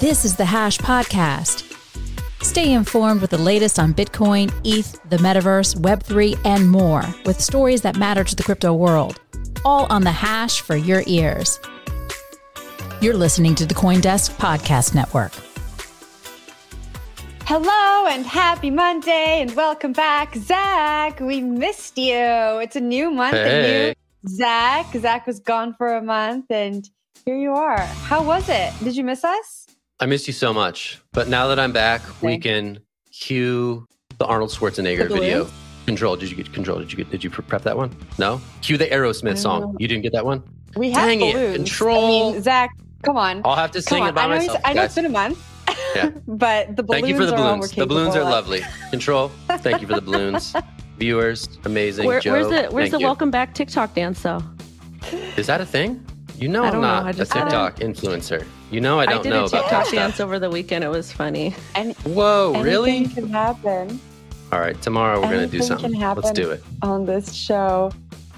This is the Hash Podcast. Stay informed with the latest on Bitcoin, ETH, the metaverse, Web3, and more with stories that matter to the crypto world. All on the Hash for your ears. You're listening to the Coindesk Podcast Network. Hello and happy Monday and welcome back, Zach. We missed you. It's a new month, hey. a new Zach. Zach was gone for a month and here you are. How was it? Did you miss us? I missed you so much. But now that I'm back, we can cue the Arnold Schwarzenegger The video. Control. Did you get control? Did you get? Did you prep that one? No. Cue the Aerosmith song. No. You didn't get that one. We have Dang it, control. I mean, Zach, come on. I'll have to come sing on. it by I know, myself. I know guys. it's been a month. Yeah. but the balloons Thank you for the are balloons. The balloons are of. lovely. Control. Thank you for the balloons. Viewers, amazing. Where, Joe, where's the Where's the you. welcome back TikTok dance though? Is that a thing? You know I I'm don't know. not I a just did it. TikTok influencer. You know I don't did know a about TikTok that dance over the weekend. It was funny. And Whoa, anything really? can happen All right, tomorrow we're gonna do something. can happen. Let's do it. on this show.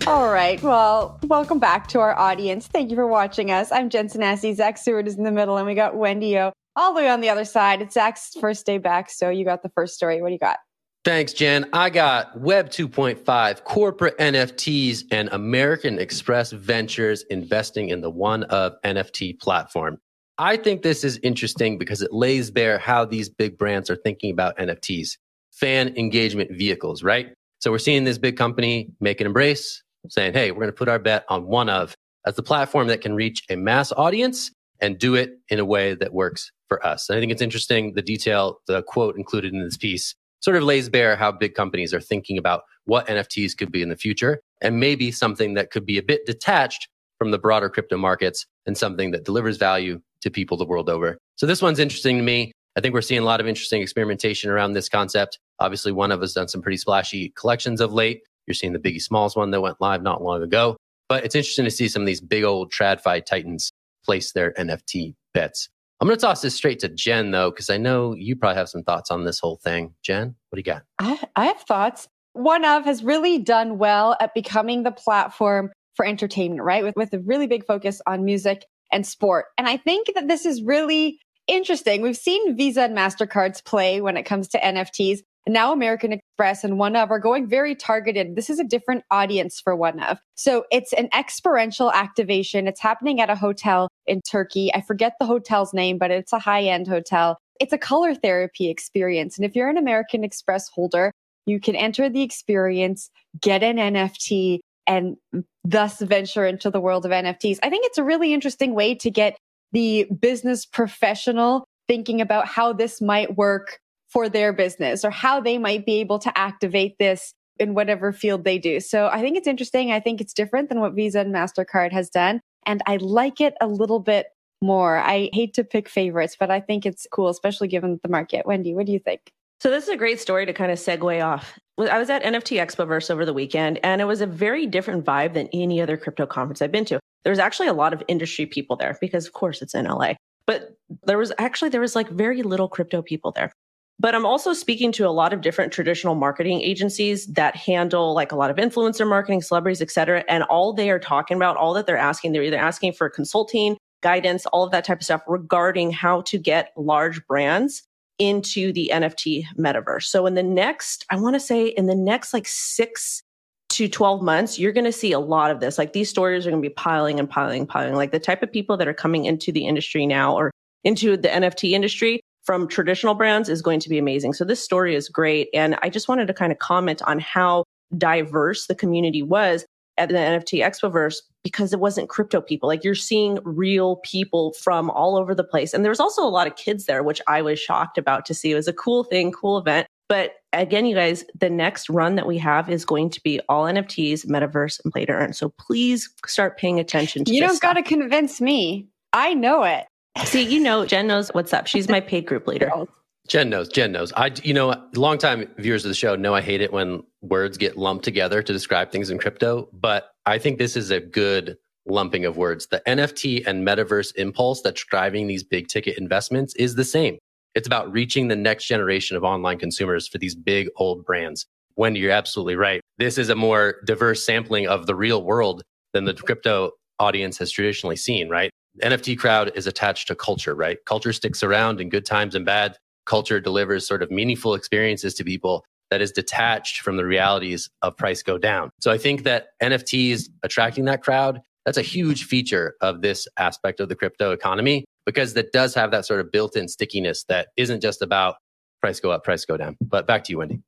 All right. Well, welcome back to our audience. Thank you for watching us. I'm Jen Sanasie. Zach Seward is in the middle, and we got Wendy O all the way on the other side. It's Zach's first day back, so you got the first story. What do you got? Thanks, Jen. I got Web 2.5, corporate NFTs, and American Express Ventures investing in the OneOf NFT platform. I think this is interesting because it lays bare how these big brands are thinking about NFTs, fan engagement vehicles, right? So we're seeing this big company make an embrace, saying, hey, we're going to put our bet on OneOf as the platform that can reach a mass audience and do it in a way that works for us. And I think it's interesting the detail, the quote included in this piece sort of lays bare how big companies are thinking about what NFTs could be in the future and maybe something that could be a bit detached from the broader crypto markets and something that delivers value to people the world over. So this one's interesting to me. I think we're seeing a lot of interesting experimentation around this concept. Obviously, one of us done some pretty splashy collections of late. You're seeing the Biggie Smalls one that went live not long ago. But it's interesting to see some of these big old TradFi titans place their NFT bets. I'm going to toss this straight to Jen, though, because I know you probably have some thoughts on this whole thing. Jen, what do you got? I, I have thoughts. OneOf has really done well at becoming the platform for entertainment, right? With, with a really big focus on music and sport. And I think that this is really interesting. We've seen Visa and MasterCards play when it comes to NFTs. And now American Express and OneOf are going very targeted. This is a different audience for OneOf. So it's an experiential activation. It's happening at a hotel in Turkey. I forget the hotel's name, but it's a high end hotel. It's a color therapy experience. And if you're an American Express holder, you can enter the experience, get an NFT, and thus venture into the world of NFTs. I think it's a really interesting way to get the business professional thinking about how this might work for their business or how they might be able to activate this in whatever field they do. So I think it's interesting. I think it's different than what Visa and MasterCard has done. And I like it a little bit more. I hate to pick favorites, but I think it's cool, especially given the market. Wendy, what do you think? So this is a great story to kind of segue off. I was at NFT Expoverse over the weekend, and it was a very different vibe than any other crypto conference I've been to. There was actually a lot of industry people there because, of course, it's in LA. But there was actually there was like very little crypto people there. But I'm also speaking to a lot of different traditional marketing agencies that handle like a lot of influencer marketing, celebrities, et cetera. And all they are talking about, all that they're asking, they're either asking for consulting, guidance, all of that type of stuff regarding how to get large brands into the NFT metaverse. So in the next, I want to say in the next like six to 12 months, you're going to see a lot of this. Like these stories are going to be piling and piling, piling. Like the type of people that are coming into the industry now or into the NFT industry from traditional brands is going to be amazing. So this story is great. And I just wanted to kind of comment on how diverse the community was at the NFT Expoverse because it wasn't crypto people. Like you're seeing real people from all over the place. And there was also a lot of kids there, which I was shocked about to see. It was a cool thing, cool event. But again, you guys, the next run that we have is going to be all NFTs, metaverse, and play to earn. So please start paying attention to You don't got to convince me. I know it. See, you know, Jen knows what's up. She's my paid group leader. Jen knows. Jen knows. I, you know, longtime viewers of the show know I hate it when words get lumped together to describe things in crypto, but I think this is a good lumping of words. The NFT and metaverse impulse that's driving these big ticket investments is the same. It's about reaching the next generation of online consumers for these big old brands. Wendy, you're absolutely right. This is a more diverse sampling of the real world than the crypto audience has traditionally seen, right? NFT crowd is attached to culture, right? Culture sticks around in good times and bad culture delivers sort of meaningful experiences to people that is detached from the realities of price go down. So I think that NFTs attracting that crowd, that's a huge feature of this aspect of the crypto economy because that does have that sort of built in stickiness that isn't just about price go up, price go down. But back to you, Wendy.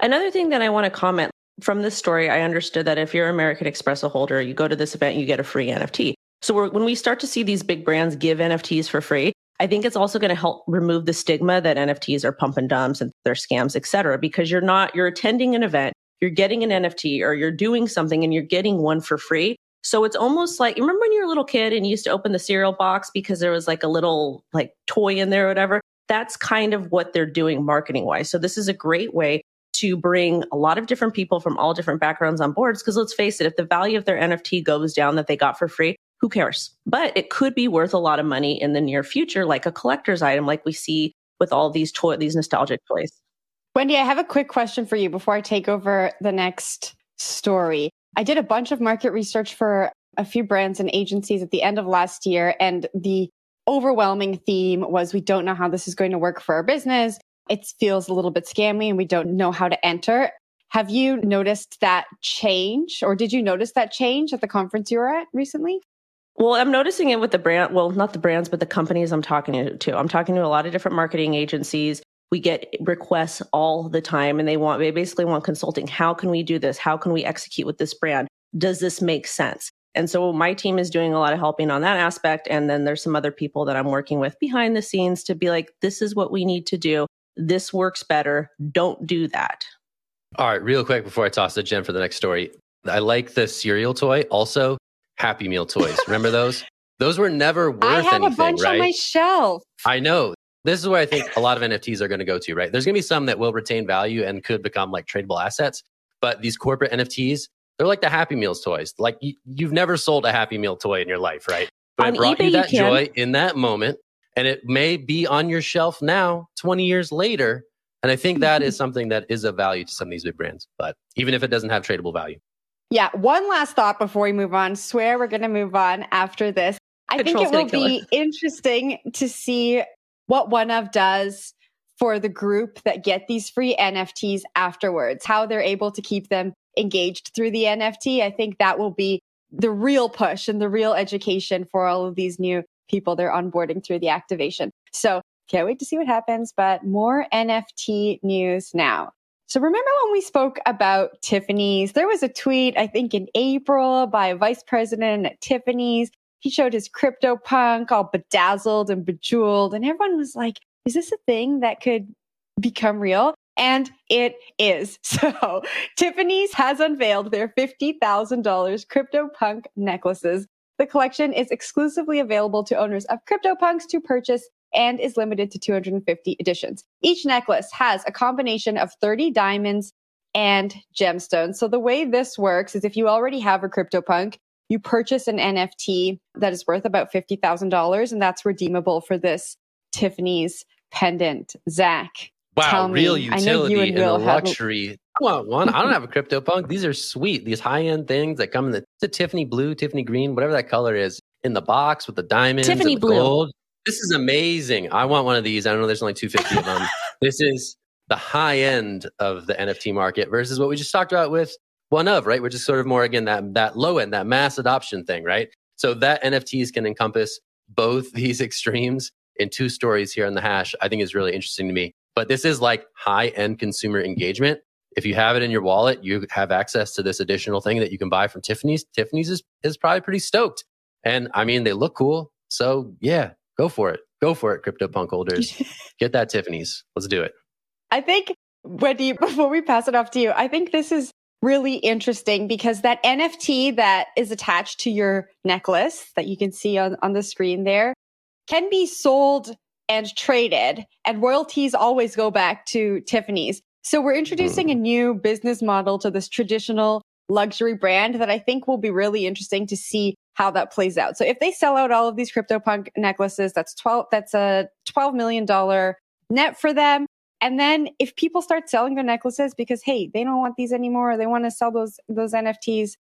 Another thing that I want to comment from this story, I understood that if you're American Express holder, you go to this event, you get a free NFT. So when we start to see these big brands give NFTs for free, I think it's also going to help remove the stigma that NFTs are pump and dumps and they're scams, et cetera, because you're not, you're attending an event, you're getting an NFT or you're doing something and you're getting one for free. So it's almost like, remember when you were a little kid and you used to open the cereal box because there was like a little like toy in there or whatever? That's kind of what they're doing marketing wise. So this is a great way to bring a lot of different people from all different backgrounds on boards. Because let's face it, if the value of their NFT goes down that they got for free, who cares? But it could be worth a lot of money in the near future, like a collector's item, like we see with all these toy, these nostalgic toys. Wendy, I have a quick question for you before I take over the next story. I did a bunch of market research for a few brands and agencies at the end of last year, and the overwhelming theme was we don't know how this is going to work for our business. It feels a little bit scammy and we don't know how to enter. Have you noticed that change or did you notice that change at the conference you were at recently? Well, I'm noticing it with the brand, well, not the brands, but the companies I'm talking to. I'm talking to a lot of different marketing agencies. We get requests all the time and they want, they basically want consulting. How can we do this? How can we execute with this brand? Does this make sense? And so my team is doing a lot of helping on that aspect. And then there's some other people that I'm working with behind the scenes to be like, this is what we need to do. This works better. Don't do that. All right, real quick before I toss the Jen for the next story. I like the cereal toy. Also, Happy Meal toys. Remember those? Those were never worth anything. I have anything, a bunch right? on my shelf. I know. This is where I think a lot of NFTs are going to go to, right? There's going to be some that will retain value and could become like tradable assets. But these corporate NFTs, they're like the Happy Meals toys. Like you, have never sold a Happy Meal toy in your life, right? But on it brought eBay, you that you joy in that moment. And it may be on your shelf now, 20 years later. And I think that is something that is of value to some of these big brands. But even if it doesn't have tradable value. Yeah, one last thought before we move on. Swear we're going to move on after this. I think it will be interesting to see what OneOf does for the group that get these free NFTs afterwards, how they're able to keep them engaged through the NFT. I think that will be the real push and the real education for all of these new people they're onboarding through the activation. So can't wait to see what happens, but more NFT news now. So remember when we spoke about Tiffany's? There was a tweet, I think in April by a vice president at Tiffany's. He showed his CryptoPunk all bedazzled and bejeweled. And everyone was like, is this a thing that could become real? And it is. So Tiffany's has unveiled their $50,000 CryptoPunk necklaces. The collection is exclusively available to owners of CryptoPunks to purchase and is limited to 250 editions. Each necklace has a combination of 30 diamonds and gemstones. So the way this works is if you already have a CryptoPunk, you purchase an NFT that is worth about $50,000 and that's redeemable for this Tiffany's pendant. Zach. Wow, real me, utility and a luxury. I want one. I don't have a CryptoPunk. These are sweet. These high end things that come in the, the Tiffany blue, Tiffany green, whatever that color is in the box with the diamonds, Tiffany blue. Gold. This is amazing. I want OneOf these. I don't know there's only 250 of them. this is the high end of the NFT market versus what we just talked about with one of, right? Which is sort of more again that that low end, that mass adoption thing, right? So that NFTs can encompass both these extremes in two stories here on the hash, I think is really interesting to me. But this is like high end consumer engagement. If you have it in your wallet, you have access to this additional thing that you can buy from Tiffany's. Tiffany's is, is probably pretty stoked. And I mean, they look cool. So yeah, go for it. Go for it, CryptoPunk holders. Get that Tiffany's. Let's do it. I think, Wendy, before we pass it off to you, I think this is really interesting because that NFT that is attached to your necklace that you can see on, on the screen there can be sold and traded, and royalties always go back to Tiffany's. So we're introducing hmm. a new business model to this traditional luxury brand that I think will be really interesting to see how that plays out. So if they sell out all of these CryptoPunk necklaces, that's 12, that's a $12 million net for them. And then if people start selling their necklaces because, hey, they don't want these anymore, they want to sell those, those NFTs,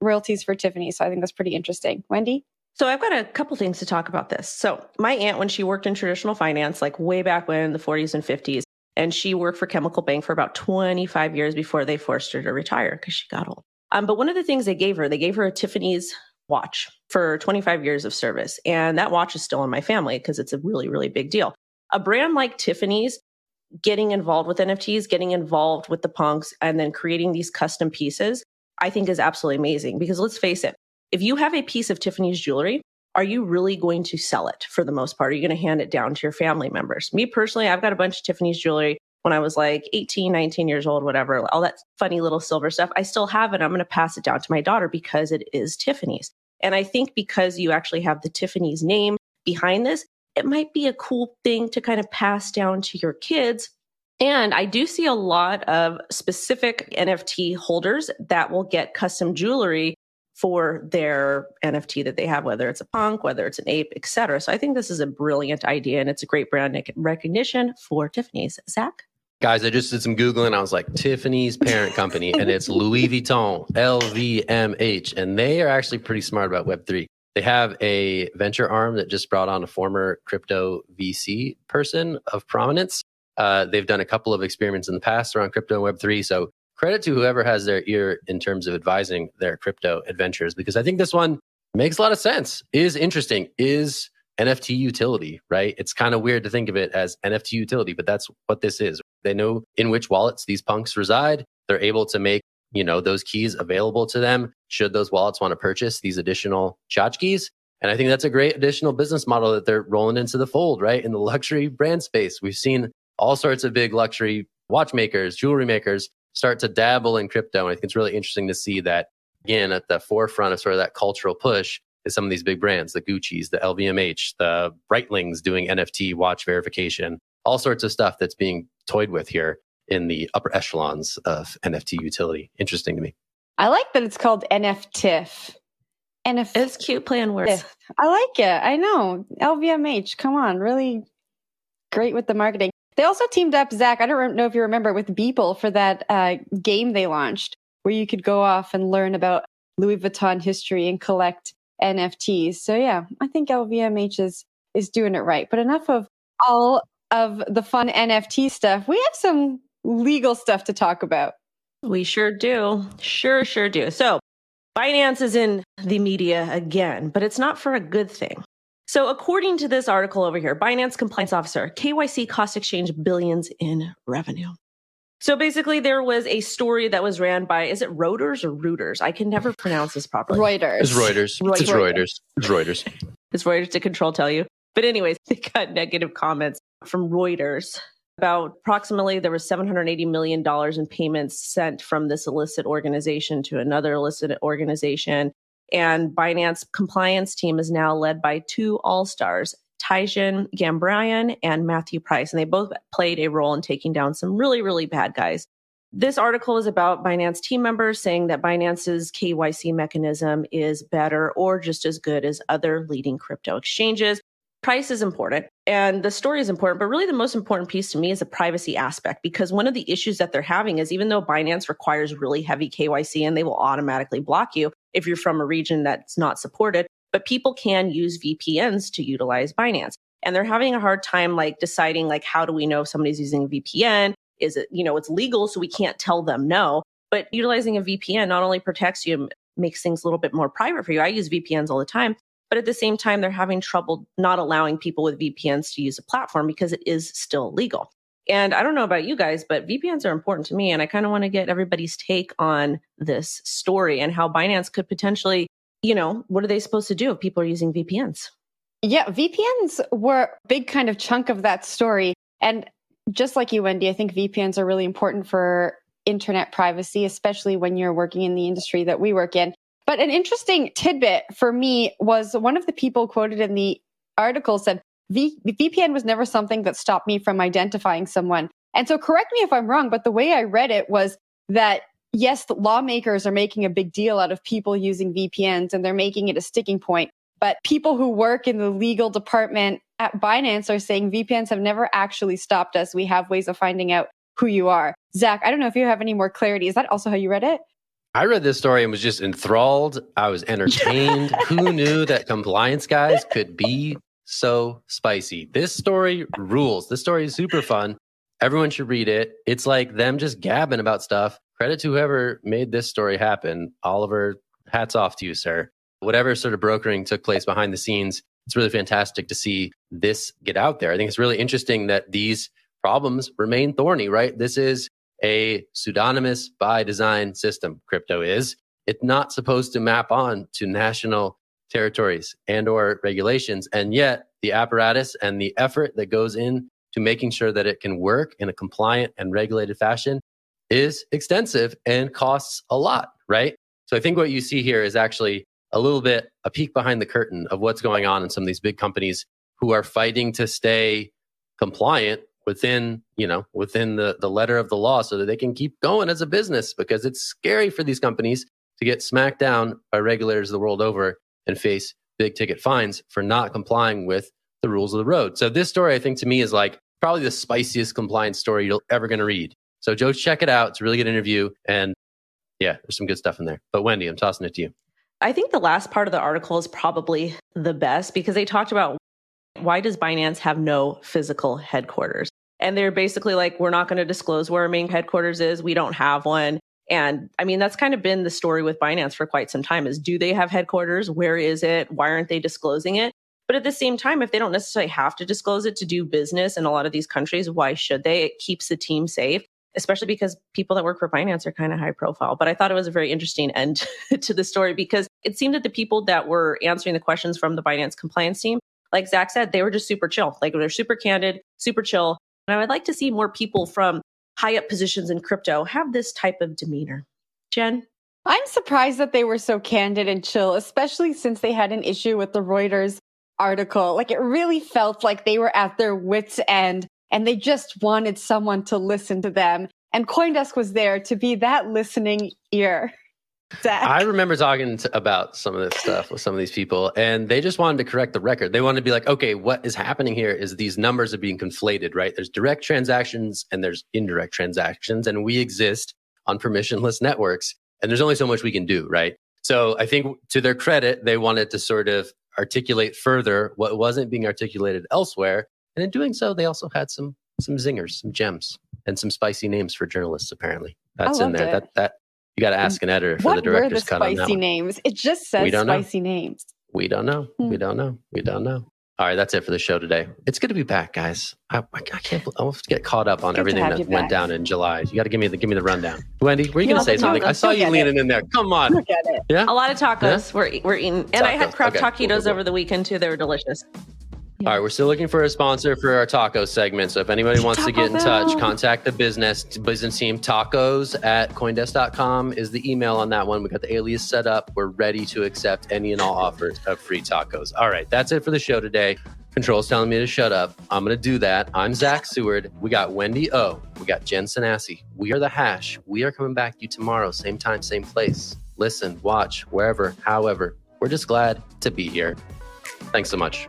royalties for Tiffany. So I think that's pretty interesting. Wendy? So I've got a couple things to talk about this. So my aunt, when she worked in traditional finance, like way back when in the 40s and 50s, and she worked for Chemical Bank for about 25 years before they forced her to retire because she got old. Um, but one of the things they gave her, they gave her a Tiffany's watch for 25 years of service. And that watch is still in my family because it's a really, really big deal. A brand like Tiffany's getting involved with NFTs, getting involved with the punks, and then creating these custom pieces, I think is absolutely amazing. Because let's face it, if you have a piece of Tiffany's jewelry, are you really going to sell it for the most part? Are you going to hand it down to your family members? Me personally, I've got a bunch of Tiffany's jewelry when I was like 18, 19 years old, whatever, all that funny little silver stuff. I still have it. I'm going to pass it down to my daughter because it is Tiffany's. And I think because you actually have the Tiffany's name behind this, it might be a cool thing to kind of pass down to your kids. And I do see a lot of specific NFT holders that will get custom jewelry for their NFT that they have, whether it's a punk, whether it's an ape, etc. So I think this is a brilliant idea and it's a great brand recognition for Tiffany's. Zach? Guys, I just did some Googling. I was like, Tiffany's parent company, and it's Louis Vuitton, LVMH. And they are actually pretty smart about Web3. They have a venture arm that just brought on a former crypto VC person of prominence. Uh, they've done a couple of experiments in the past around crypto and Web3. So credit to whoever has their ear in terms of advising their crypto adventures, because I think this one makes a lot of sense, is interesting, is NFT utility, right? It's kind of weird to think of it as NFT utility, but that's what this is. They know in which wallets these punks reside. They're able to make, you know, those keys available to them should those wallets want to purchase these additional tchotchkes. And I think that's a great additional business model that they're rolling into the fold, right? In the luxury brand space. We've seen all sorts of big luxury watchmakers, jewelry makers start to dabble in crypto. And I think it's really interesting to see that again at the forefront of sort of that cultural push is some of these big brands, the Gucci's, the LVMH, the Breitlings doing NFT watch verification, all sorts of stuff that's being toyed with here in the upper echelons of NFT utility. Interesting to me. I like that it's called NFTiff. NF- it's cute plan words. I like it. I know. LVMH, come on, really great with the marketing. They also teamed up, Zach. I don't know if you remember with Beeple for that uh, game they launched where you could go off and learn about Louis Vuitton history and collect NFTs. So yeah, I think LVMH is is doing it right. But enough of all of the fun NFT stuff. We have some legal stuff to talk about. We sure do. Sure, sure do. So, Binance is in the media again, but it's not for a good thing. So, according to this article over here, Binance compliance officer, KYC cost exchange billions in revenue. So basically, there was a story that was ran by, is it Reuters or Reuters? I can never pronounce this properly. Reuters. It's Reuters. Reuters. It's Reuters. It's Reuters. it's Reuters to control tell you. But anyways, they got negative comments from Reuters about approximately there was $780 million in payments sent from this illicit organization to another illicit organization. And Binance compliance team is now led by two all-stars, Tigran Gambaryan and Matthew Price, and they both played a role in taking down some really, really bad guys. This article is about Binance team members saying that Binance's KYC mechanism is better or just as good as other leading crypto exchanges. Price is important and the story is important, but really the most important piece to me is the privacy aspect because one of the issues that they're having is even though Binance requires really heavy KYC and they will automatically block you if you're from a region that's not supported, but people can use VPNs to utilize Binance. And they're having a hard time like deciding like how do we know if somebody's using a VPN? Is it, you know, it's legal, so we can't tell them no. But utilizing a VPN not only protects you, makes things a little bit more private for you. I use VPNs all the time, but at the same time, they're having trouble not allowing people with VPNs to use a platform because it is still legal. And I don't know about you guys, but VPNs are important to me. And I kind of want to get everybody's take on this story and how Binance could potentially, you know, what are they supposed to do if people are using VPNs? Yeah, VPNs were a big kind of chunk of that story. And just like you, Wendy, I think VPNs are really important for internet privacy, especially when you're working in the industry that we work in. But an interesting tidbit for me was one of the people quoted in the article said, VPN was never something that stopped me from identifying someone. And so correct me if I'm wrong, but the way I read it was that yes, the lawmakers are making a big deal out of people using VPNs and they're making it a sticking point. But people who work in the legal department at Binance are saying VPNs have never actually stopped us. We have ways of finding out who you are. Zach, I don't know if you have any more clarity. Is that also how you read it? I read this story and was just enthralled. I was entertained. Who knew that compliance guys could be so spicy? This story rules. This story is super fun. Everyone should read it. It's like them just gabbing about stuff. Credit to whoever made this story happen. Oliver, hats off to you, sir. Whatever sort of brokering took place behind the scenes, it's really fantastic to see this get out there. I think it's really interesting that these problems remain thorny, right? This is a pseudonymous by design system. Crypto is. It's not supposed to map on to national territories and or regulations. And yet the apparatus and the effort that goes in to making sure that it can work in a compliant and regulated fashion is extensive and costs a lot, right? So I think what you see here is actually a little bit a peek behind the curtain of what's going on in some of these big companies who are fighting to stay compliant within you know within the the letter of the law so that they can keep going as a business because it's scary for these companies to get smacked down by regulators the world over and face big ticket fines for not complying with the rules of the road so this story i think to me is like probably the spiciest compliance story you're ever going to read so joe check it out it's a really good interview and yeah there's some good stuff in there but wendy i'm tossing it to you I think the last part of the article is probably the best because they talked about why does Binance have no physical headquarters? And they're basically like, we're not going to disclose where our main headquarters is. We don't have one. And I mean, that's kind of been the story with Binance for quite some time is do they have headquarters? Where is it? Why aren't they disclosing it? But at the same time, if they don't necessarily have to disclose it to do business in a lot of these countries, why should they? It keeps the team safe, especially because people that work for Binance are kind of high profile. But I thought it was a very interesting end to the story because it seemed that the people that were answering the questions from the Binance compliance team, like Zach said, they were just super chill. Like they're super candid, super chill. And I would like to see more people from high up positions in crypto have this type of demeanor. Jen? I'm surprised that they were so candid and chill, especially since they had an issue with the Reuters article. Like it really felt like they were at their wits' end and they just wanted someone to listen to them. And Coindesk was there to be that listening ear. Zach. I remember talking to, about some of this stuff with some of these people, and they just wanted to correct the record. They wanted to be like, okay, what is happening here is these numbers are being conflated, right? There's direct transactions and there's indirect transactions, and we exist on permissionless networks, and there's only so much we can do, right? So I think to their credit, they wanted to sort of articulate further what wasn't being articulated elsewhere. And in doing so, they also had some some zingers, some gems, and some spicy names for journalists. Apparently, that's in there. It. That that you got to ask an editor for what the director's were the cut on that spicy one. names? It just says We don't know. spicy names. We don't know. Hmm. We don't know. We don't know. All right, that's it for the show today. It's good to be back, guys. I, I, I can't. bel- I have to get caught up on Good everything that went back. down in July. You got to give me the give me the rundown. Wendy, were you You going to say the something? I saw You'll you get leaning in there. Come on. Look at it. Yeah. A lot of tacos we're, we're eating. And I had Tacos. craft Okay. Cool, taquitos cool, cool. over the weekend too. They were delicious. All right, we're still looking for a sponsor for our taco segment. So if anybody wants to get in Taco touch, contact the business business team. Tacos at coindesk.com is the email on that one. We got the alias set up. We're ready to accept any and all offers of free tacos. All right, that's it for the show today. Control's telling me to shut up. I'm going to do that. I'm Zach Seward. We got Wendy O. We got Jen Sanasie. We are the hash. We are coming back to you tomorrow, same time, same place. Listen, watch, wherever, however. We're just glad to be here. Thanks so much.